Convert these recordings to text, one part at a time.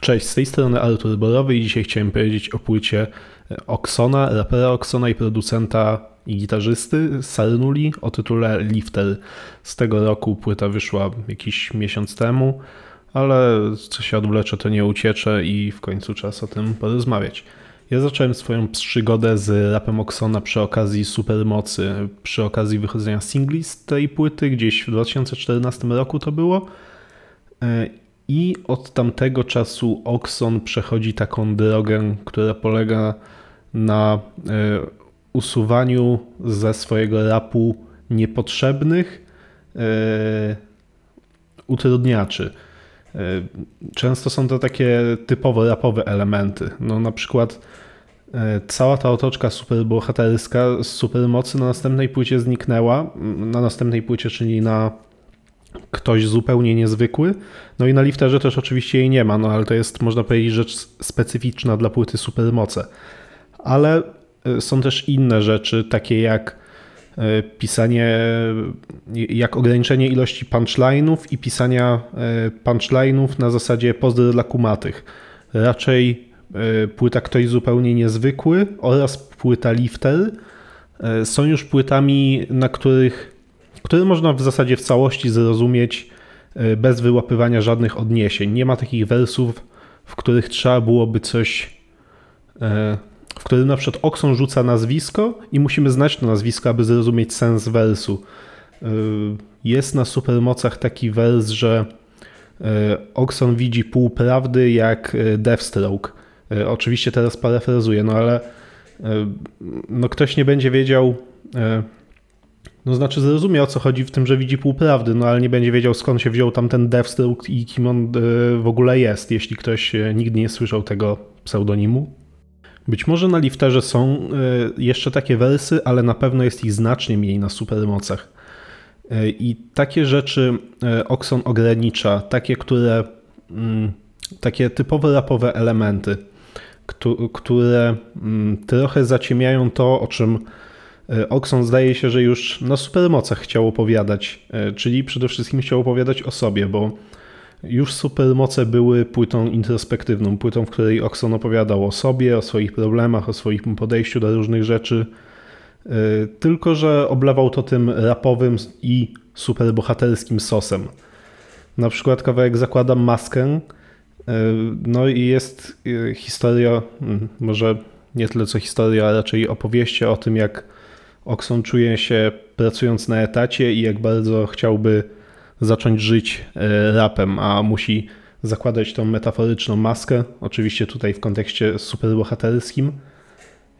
Cześć, z tej strony Artur Borowy i dzisiaj chciałem powiedzieć o płycie Oksona, rapera Oksona i producenta i gitarzysty Sarnuli o tytule Lifter. Z tego roku płyta wyszła jakiś miesiąc temu, ale co się odwlecze to nie uciecze i w końcu czas o tym porozmawiać. Ja zacząłem swoją przygodę z rapem Oksona przy okazji Supermocy, przy okazji wychodzenia singli z tej płyty, gdzieś w 2014 roku to było. I od tamtego czasu Oxon przechodzi taką drogę, która polega na e, usuwaniu ze swojego rapu niepotrzebnych e, utrudniaczy. E, często są to takie typowo rapowe elementy. No, na przykład cała ta otoczka superbohaterska z supermocy na następnej płycie zniknęła. Na następnej płycie, czyli na ktoś zupełnie niezwykły. No i na lifterze też oczywiście jej nie ma, no ale to jest, można powiedzieć, rzecz specyficzna dla płyty Supermoce. Ale y, są też inne rzeczy, takie jak y, pisanie, jak ograniczenie ilości punchline'ów i pisania punchline'ów na zasadzie pozdro dla kumatych. Raczej płyta Ktoś zupełnie niezwykły oraz płyta Lifter są już płytami, na których który można w zasadzie w całości zrozumieć e, bez wyłapywania żadnych odniesień. Nie ma takich wersów, w których trzeba byłoby coś, e, w którym na przykład Okson rzuca nazwisko i musimy znać to nazwisko, aby zrozumieć sens wersu. E, jest na supermocach taki wers, że Okson widzi pół prawdy jak Deathstroke. Oczywiście teraz parafrazuję, no ale no ktoś nie będzie wiedział no znaczy zrozumie o co chodzi w tym, że widzi półprawdy, no ale nie będzie wiedział skąd się wziął tam ten Deathstroke i kim on e, w ogóle jest, jeśli ktoś e, nigdy nie słyszał tego pseudonimu. Być może na lifterze są e, jeszcze takie wersy, ale na pewno jest ich znacznie mniej na supermocach. I takie rzeczy Oxon ogranicza, takie, które mm, takie typowe rapowe elementy, które mm, trochę zaciemiają to, o czym E, Oxon zdaje się, że już na supermocach chciał opowiadać, e, czyli przede wszystkim chciał opowiadać o sobie, bo już supermoce były płytą introspektywną, płytą, w której Oxon opowiadał o sobie, o swoich problemach, o swoim podejściu do różnych rzeczy, e, tylko że oblewał to tym rapowym i superbohaterskim sosem. Na przykład kawałek Zakładam maskę, no i jest historia, hmm, może nie tyle co historia, a raczej opowieście o tym, jak Okson czuje się pracując na etacie i jak bardzo chciałby zacząć żyć e, rapem, a musi zakładać tą metaforyczną maskę, oczywiście tutaj w kontekście superbohaterskim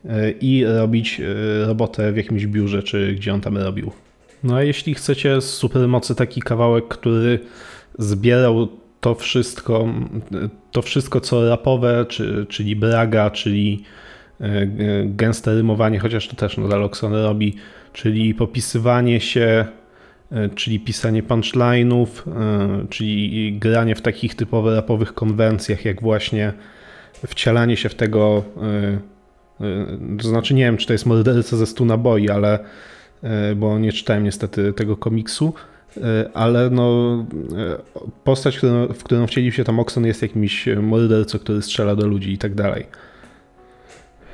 e, i robić e, robotę w jakimś biurze, czy gdzie on tam robił. No a jeśli chcecie z supermocy taki kawałek, który zbierał to wszystko, to wszystko co rapowe, czy, czyli braga, czyli gęste rymowanie, chociaż to też nadal Oxon robi, czyli popisywanie się, e, czyli pisanie punchline'ów, e, czyli granie w takich typowo rapowych konwencjach, jak właśnie wcielanie się w tego, to znaczy nie wiem, czy to jest morderca ze stu naboi, ale bo nie czytałem niestety tego komiksu, ale no, postać, w którą wcielił się tam Oxon jest jakimś mordercą, który strzela do ludzi i tak dalej.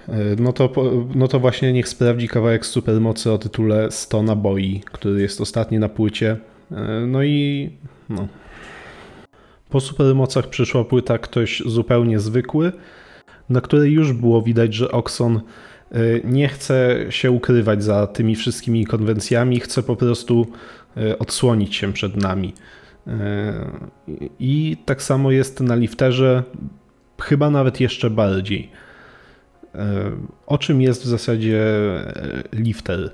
E, no to, no to właśnie niech sprawdzi kawałek supermocy o tytule 100 naboi, który jest ostatni na płycie. E, no i no. Po supermocach przyszła płyta Ktoś zupełnie zwykły, na której już było widać, że Oxon e, nie chce się ukrywać za tymi wszystkimi konwencjami, chce po prostu odsłonić się przed nami. I tak samo jest na lifterze, chyba nawet jeszcze bardziej. E, o czym jest w zasadzie e, Lifter?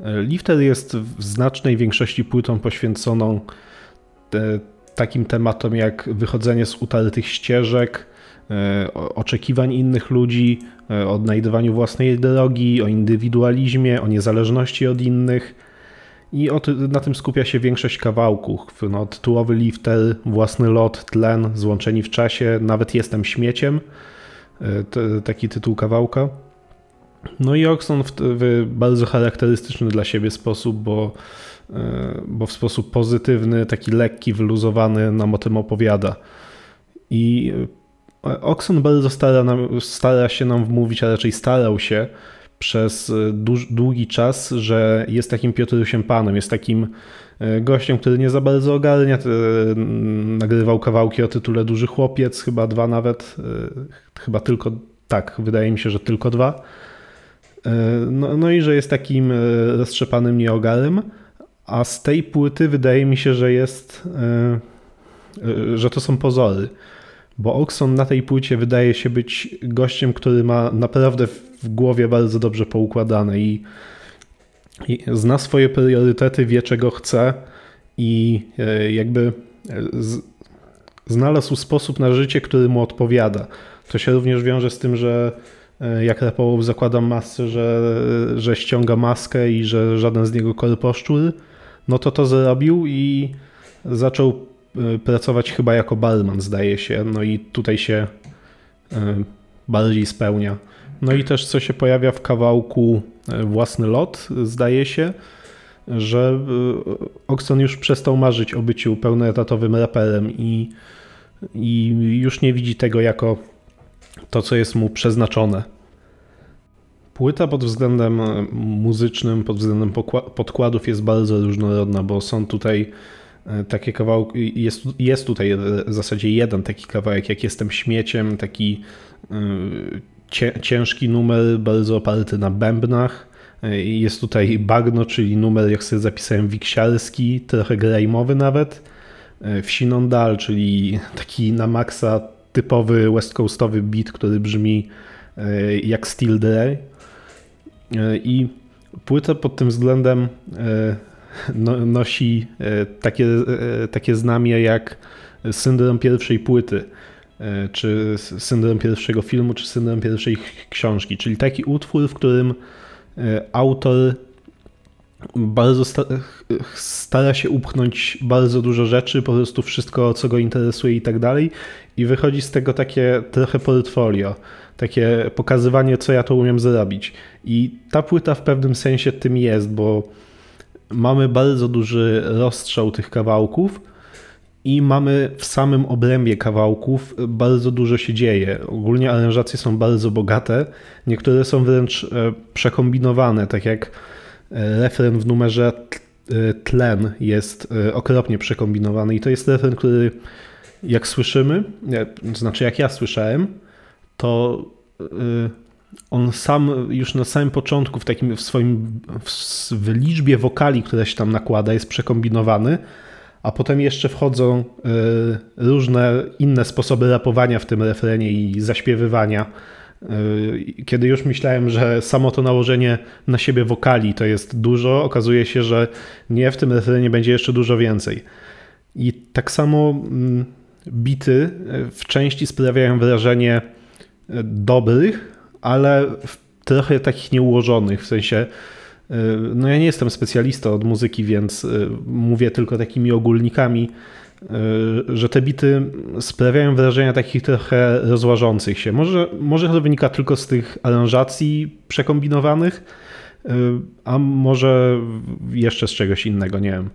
E, Lifter jest w znacznej większości płytą poświęconą takim tematom jak wychodzenie z utartych ścieżek, oczekiwań innych ludzi, odnajdywaniu własnej drogi, o indywidualizmie, o niezależności od innych. I na tym skupia się większość kawałków. No, tytułowy lifter, własny lot, tlen, złączeni w czasie, nawet jestem śmieciem. E, taki tytuł kawałka. No i Oxon w, w, bardzo charakterystyczny dla siebie sposób, bo, e, bo w sposób pozytywny, taki lekki, wyluzowany nam o tym opowiada. I Oxon bardzo stara, nam, stara się nam wmówić, a raczej starał się przez długi czas, że jest takim Piotrusiem Panem, jest takim gościem, który nie za bardzo ogarnia. Nagrywał kawałki o tytule Duży Chłopiec, chyba dwa nawet, chyba tylko, tak, wydaje mi się, że tylko dwa. No, no i że jest takim roztrzepanym nieogarem, a z tej płyty wydaje mi się, że jest, że to są pozory bo Oxon na tej płycie wydaje się być gościem, który ma naprawdę w głowie bardzo dobrze poukładane i, i zna swoje priorytety, wie czego chce i e, jakby e, z, znalazł sposób na życie, który mu odpowiada. To się również wiąże z tym, że e, jak rapował zakładam masce, że, że ściąga maskę i że żaden z niego korposzczur, no to to zrobił i zaczął pracować chyba jako barman, zdaje się. No i tutaj się bardziej spełnia. No i też co się pojawia w kawałku y, Własny lot, zdaje się, że Oxon już przestał marzyć o byciu pełnoetatowym raperem i, i już nie widzi tego jako to, co jest mu przeznaczone. Płyta pod względem muzycznym, pod względem podkładów jest bardzo różnorodna, bo są tutaj E, takie kawałki, jest, jest tutaj w zasadzie jeden taki kawałek, jak jestem śmieciem, taki e, ciężki numer, bardzo oparty na bębnach. E, jest tutaj bagno, czyli numer, jak sobie zapisałem, wiksiarski, trochę grajmowy nawet. Wsinondal, czyli taki na maksa typowy west coastowy beat, który brzmi jak Steel Dre. I płyta pod tym względem no, nosi e, takie, e, takie znamie jak syndrom pierwszej płyty, e, czy syndrom pierwszego filmu, czy syndrom pierwszej książki. Czyli taki utwór, w którym autor bardzo stara się upchnąć bardzo dużo rzeczy, po prostu wszystko, co go interesuje i tak dalej, i wychodzi z tego takie trochę portfolio, takie pokazywanie, co ja to umiem zrobić. I ta płyta w pewnym sensie tym jest, bo mamy bardzo duży rozstrzał tych kawałków i mamy w samym obrębie kawałków bardzo dużo się dzieje. Ogólnie aranżacje są bardzo bogate, niektóre są wręcz e, przekombinowane, tak jak e, refren w numerze e, Tlen jest okropnie przekombinowany. I to jest refren, który jak słyszymy, znaczy jak ja słyszałem, to on sam już na samym początku w takim w swoim w, liczbie wokali, które się tam nakłada, jest przekombinowany, a potem jeszcze wchodzą y, różne inne sposoby rapowania w tym refrenie i zaśpiewywania. Y, kiedy już myślałem, że samo to nałożenie na siebie wokali to jest dużo, okazuje się, że nie, w tym refrenie będzie jeszcze dużo więcej. I tak samo mm, bity w części sprawiają wrażenie dobrych, ale trochę takich nieułożonych, w sensie no ja nie jestem specjalistą od muzyki, więc y, mówię tylko takimi ogólnikami, y, że te bity sprawiają wrażenia takich trochę rozłażących się. Może, może to wynika tylko z tych aranżacji przekombinowanych, a może jeszcze z czegoś innego, nie wiem.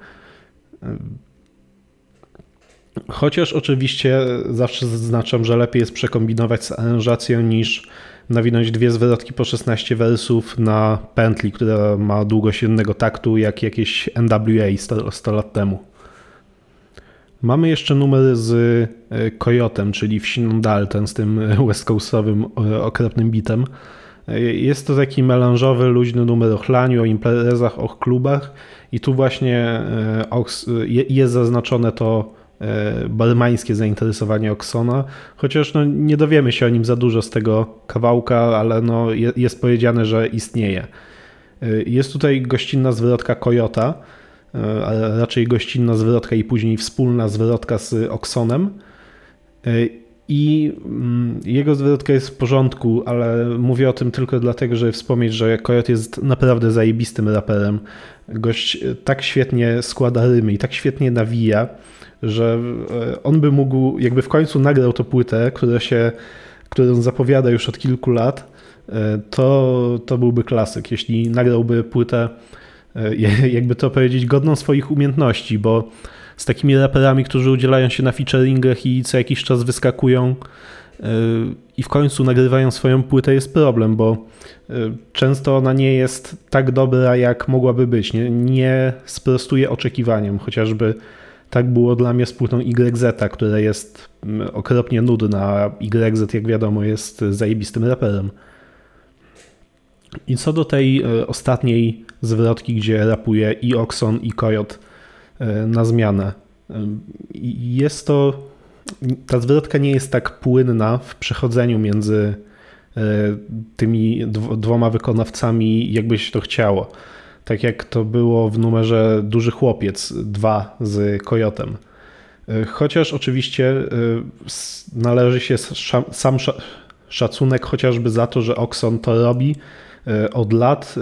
Chociaż oczywiście zawsze zaznaczam, że lepiej jest przekombinować z aranżacją niż nawinąć dwie zwrotki po 16 wersów na pętli, która ma długość jednego taktu, jak jakieś NWA 100, 100 lat temu. Mamy jeszcze numer z e, Coyotem, czyli Wsiną Dalton, z tym west coastowym e, okropnym bitem. E, jest to taki melanżowy, luźny numer o chlaniu, o imprezach, o klubach i tu właśnie jest zaznaczone to E, barmańskie zainteresowanie Oksona, chociaż no, nie dowiemy się o nim za dużo z tego kawałka, ale no, jest powiedziane, że istnieje. E, jest tutaj gościnna zwrotka Kojota, e, a raczej gościnna zwrotka i później wspólna zwrotka z Oksonem. I mm, jego zwrotka jest w porządku, ale mówię o tym tylko dlatego, żeby wspomnieć, że Kojot jest naprawdę zajebistym raperem. Gość tak świetnie składa rymy i tak świetnie nawija, że e, on by mógł, jakby w końcu nagrał to płytę, która się, którą zapowiada już od kilku lat, e, to, to byłby klasyk. Jeśli nagrałby płytę, e, jakby to powiedzieć, godną swoich umiejętności, bo z takimi raperami, którzy udzielają się na featuringach i co jakiś czas wyskakują, i w końcu nagrywają swoją płytę jest problem, bo często ona nie jest tak dobra, jak mogłaby być. Nie, nie sprostuje oczekiwaniom, chociażby tak było dla mnie z płytą YZ, która jest okropnie nudna. YZ, jak wiadomo, jest zajebistym raperem. I co do tej e, ostatniej zwrotki, gdzie rapuje i Oxon, i Kojot e, na zmianę. E, jest to. Ta zwrotka nie jest tak płynna w przechodzeniu między tymi dwoma wykonawcami, jakbyś to chciało tak jak to było w numerze Duży Chłopiec 2 z Kojotem. E, chociaż oczywiście e, należy się sam szacunek chociażby za to, że Oxon to robi e, od lat,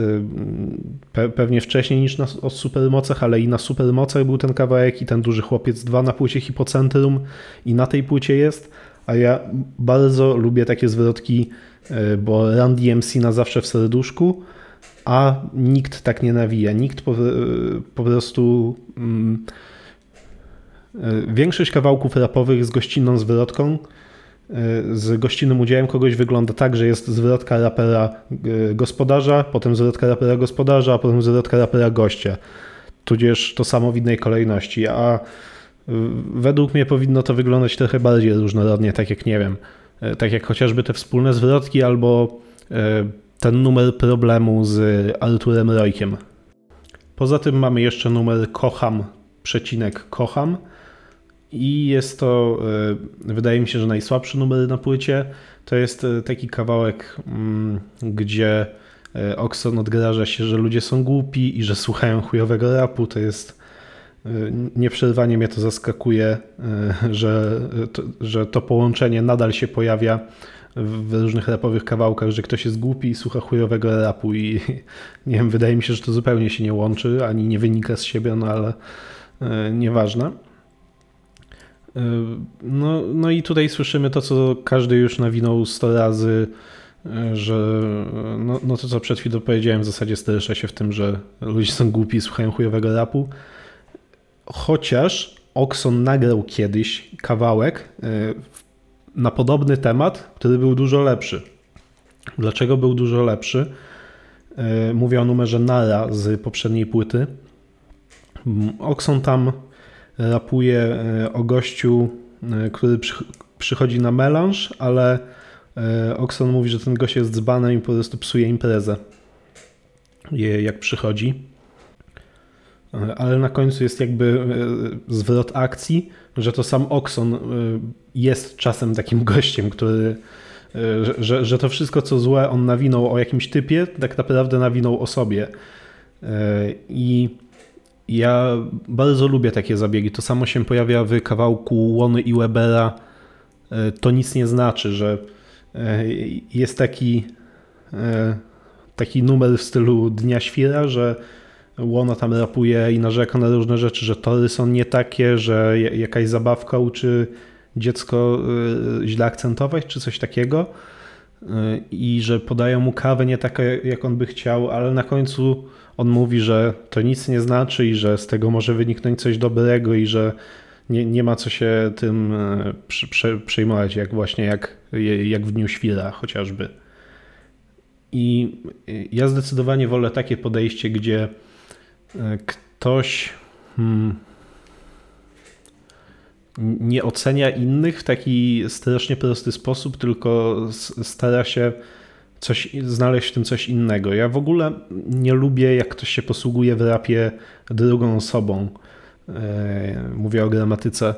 pewnie wcześniej niż na, o supermocach, ale i na supermocach był ten kawałek i ten Duży Chłopiec 2 na płycie Hipocentrum i na tej płycie jest, a ja bardzo lubię takie zwrotki, bo Run DMC na zawsze w serduszku, a nikt tak nie nawija. Nikt po, po prostu. Mm, e, większość kawałków rapowych z gościnną zwrotką, e, z gościnnym udziałem kogoś wygląda tak, że jest zwrotka rapera e, gospodarza, potem zwrotka rapera gospodarza, a potem zwrotka rapera gościa. Tudzież to samo w innej kolejności. A według mnie powinno to wyglądać trochę bardziej różnorodnie, tak jak nie wiem, tak jak chociażby te wspólne zwrotki albo ten numer problemu z Arturem Rojkiem. Poza tym mamy jeszcze numer Kocham, przecinek Kocham i jest to, e, wydaje mi się, że najsłabszy numer na płycie. To jest e, taki kawałek, mm, gdzie e, Oxon odgraża się, że ludzie są głupi i że słuchają chujowego rapu. To jest nieprzerwanie mnie to zaskakuje, że to, że to połączenie nadal się pojawia w różnych rapowych kawałkach, że ktoś jest głupi i słucha chujowego rapu i nie wiem, wydaje mi się, że to zupełnie się nie łączy, ani nie wynika z siebie, no ale nieważne. E, no, no i tutaj słyszymy to, co każdy już nawinął 100 razy, e, że no, no to, co przed chwilą powiedziałem, w zasadzie steryszę się w tym, że ludzie są głupi i słuchają chujowego rapu. Chociaż Oxon nagrał kiedyś kawałek na podobny temat, który był dużo lepszy. Dlaczego był dużo lepszy? Mówię o numerze Nara z poprzedniej płyty. Okson tam rapuje e, o gościu, e, który przychodzi na melanż, ale Okson mówi, że ten gość jest dzbanem i po prostu psuje imprezę, jak przychodzi. Ale na końcu jest jakby zwrot akcji, że to sam Okson jest czasem takim gościem, który, e, że, że, to wszystko, co złe, on nawinął o jakimś typie, tak naprawdę nawinął o sobie. E, I ja bardzo lubię takie zabiegi. To samo się pojawia w kawałku Łony i Webera. E, to nic nie znaczy, że jest taki, taki numer w stylu Dnia Świra, że Łona tam rapuje i narzeka na różne rzeczy, że tory są nie takie, że jakaś zabawka uczy dziecko źle akcentować, czy coś takiego. I że podają mu kawę nie taką, jak on by chciał, ale na końcu on mówi, że to nic nie znaczy i że z tego może wyniknąć coś dobrego i że nie, nie ma co się tym y, przejmować, jak właśnie jak, jak w Dniu Świra chociażby. I ja zdecydowanie wolę takie podejście, gdzie ktoś hmm, nie ocenia innych w taki strasznie prosty sposób, tylko stara się coś, znaleźć w tym coś innego. Ja w ogóle nie lubię, jak ktoś się posługuje w rapie drugą osobą. E, mówię o gramatyce.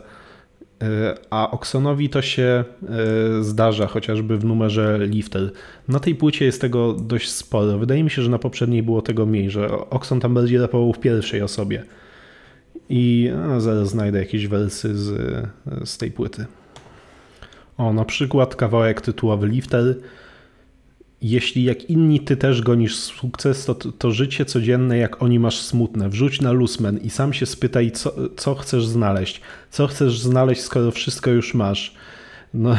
E, a Oksonowi to się e, zdarza, chociażby w numerze Lifter. Na tej płycie jest tego dość sporo. Wydaje mi się, że na poprzedniej było tego mniej, że Okson tam bardziej rapował w pierwszej osobie. I a, zaraz znajdę jakieś wersy z, z tej płyty. O, na przykład kawałek tytułowy Lifter. Jeśli jak inni ty też gonisz sukces, to, to życie codzienne jak oni masz smutne. Wrzuć na lusmen i sam się spytaj, co, co chcesz znaleźć. Co chcesz znaleźć, skoro wszystko już masz. No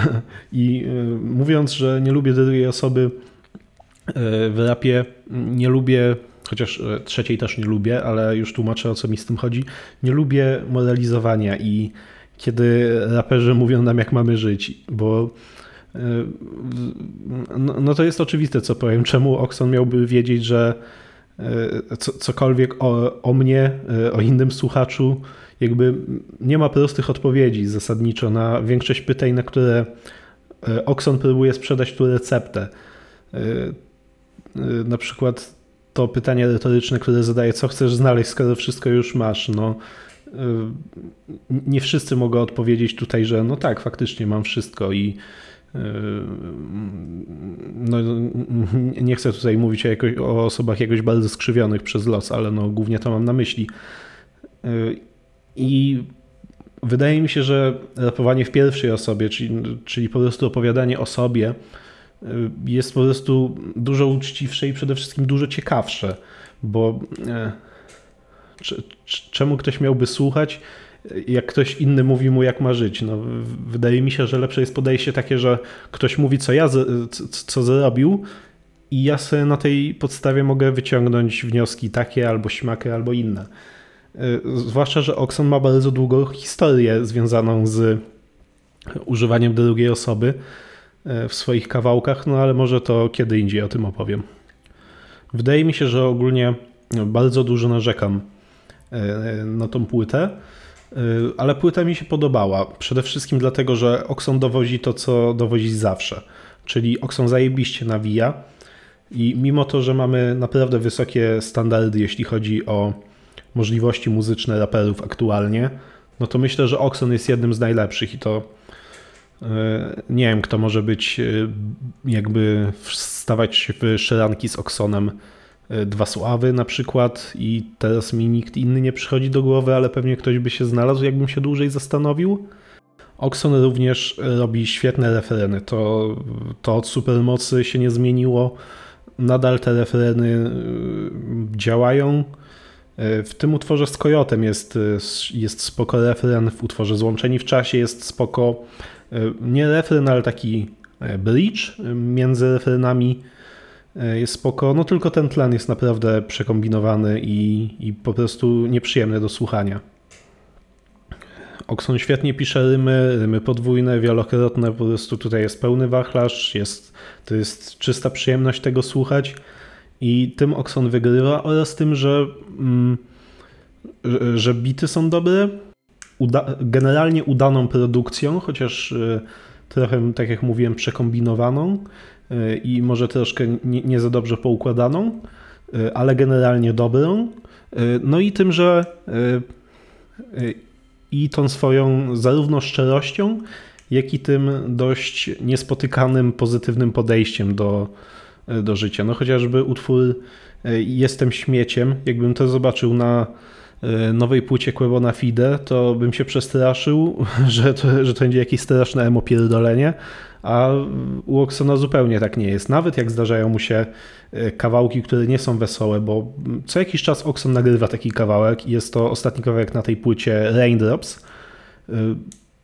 i y, mówiąc, że nie lubię drugiej osoby y, w rapie, nie lubię chociaż e, trzeciej też nie lubię, ale już tłumaczę o co mi z tym chodzi. Nie lubię moralizowania i kiedy raperzy mówią nam, jak mamy żyć, bo no, no to jest oczywiste, co powiem. Czemu Oxon miałby wiedzieć, że co, cokolwiek o, o mnie, o innym słuchaczu, jakby nie ma prostych odpowiedzi zasadniczo na większość pytań, na które Oxon próbuje sprzedać tu receptę. Na przykład to pytanie retoryczne, które zadaje, co chcesz znaleźć, skoro wszystko już masz. No, nie wszyscy mogą odpowiedzieć tutaj, że no tak, faktycznie mam wszystko i no, nie chcę tutaj mówić o, o, osobach jakoś bardzo skrzywionych przez los, ale no, głównie to mam na myśli. I wydaje mi się, że rapowanie w pierwszej osobie, czyli, czyli po prostu opowiadanie o sobie, jest po prostu dużo uczciwsze i przede wszystkim dużo ciekawsze, bo czemu ktoś miałby słuchać, jak ktoś inny mówi mu, jak ma żyć. No, wydaje mi się, że lepsze jest podejście takie, że ktoś mówi, co ja, co zrobił i ja sobie na tej podstawie mogę wyciągnąć wnioski takie, albo śmakie, albo inne. Y, zwłaszcza, że Oxon ma bardzo długą historię związaną z używaniem drugiej osoby y, w swoich kawałkach, no ale może to kiedy indziej o tym opowiem. Wydaje mi się, że ogólnie bardzo dużo narzekam y, na tą płytę, ale płyta mi się podobała. Przede wszystkim dlatego, że Oxon dowozi to, co dowozi zawsze. Czyli Oxon zajebiście nawija i mimo to, że mamy naprawdę wysokie standardy, jeśli chodzi o możliwości muzyczne raperów aktualnie, no to myślę, że Oxon jest jednym z najlepszych i to e, nie wiem, kto może być, e, jakby stawać w szeranki z Oxonem e, Dwa Sławy na przykład i teraz mi nikt inny nie przychodzi do głowy, ale pewnie ktoś by się znalazł, jakbym się dłużej zastanowił. Oxon również robi świetne refereny. To, to od supermocy się nie zmieniło. Nadal te refereny działają. W tym utworze z Kojotem jest, jest spoko refren, w utworze Złączeni w czasie jest spoko, nie refren, ale taki bridge między refrenami jest spoko, no tylko ten tlen jest naprawdę przekombinowany i, i po prostu nieprzyjemny do słuchania. Okson świetnie pisze rymy, rymy podwójne, wielokrotne, po prostu tutaj jest pełny wachlarz, jest, to jest czysta przyjemność tego słuchać. I tym Oxon wygrywa oraz tym, że, mm, że, bity są dobre, uda, generalnie udaną produkcją, chociaż y, trochę, tak jak mówiłem, przekombinowaną i może troszkę nie, nie za dobrze poukładaną, y, ale generalnie dobrą. No i tym, że i tą swoją zarówno szczerością, jak i tym dość niespotykanym pozytywnym podejściem do, do życia. No chociażby utwór e, Jestem śmieciem, jakbym to zobaczył na e, nowej płycie Quebona Fide, to bym się przestraszył, że to, że to będzie jakieś straszne emo pierdolenie, a u Oksona zupełnie tak nie jest. Nawet jak zdarzają mu się e, kawałki, które nie są wesołe, bo co jakiś czas Okson nagrywa taki kawałek i jest to ostatni kawałek na tej płycie Raindrops,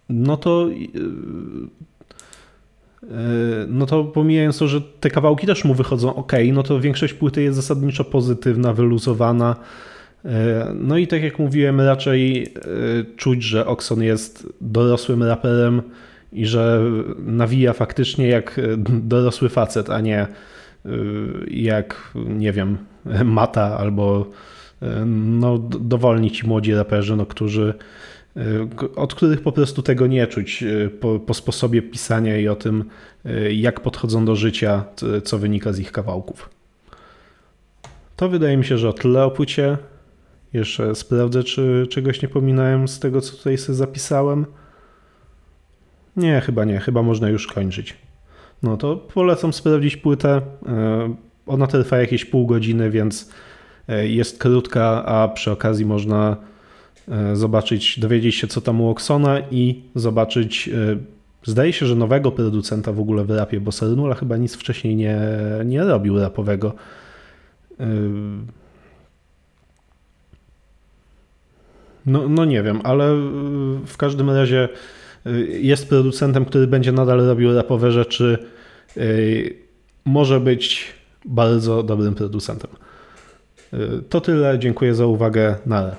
no to E, no to pomijając to, że te kawałki też mu wychodzą ok, no to większość płyty jest zasadniczo pozytywna, wyluzowana. E, no i tak jak mówiłem, raczej e, czuć, że Oxon jest dorosłym raperem i że nawija faktycznie jak dorosły facet, a nie jak, nie wiem, mata albo no, dowolni ci młodzi raperzy, no, którzy od których po prostu tego nie czuć po, po, sposobie pisania i o tym, jak podchodzą do życia, co wynika z ich kawałków. To wydaje mi się, że o tyle o płycie. Jeszcze sprawdzę, czy czegoś nie pominąłem z tego, co tutaj sobie zapisałem. Nie, chyba nie, chyba można już kończyć. No to polecam sprawdzić płytę. Ona trwa jakieś pół godziny, więc jest krótka, a przy okazji można E, zobaczyć, dowiedzieć się, co tam u Oksona i zobaczyć. E, zdaje się, że nowego producenta w ogóle w rapie, bo Sernula chyba nic wcześniej nie, nie robił rapowego. E, no, no nie wiem, ale w każdym razie jest producentem, który będzie nadal robił rapowe rzeczy. Może być bardzo dobrym producentem. To tyle. Dziękuję za uwagę. Na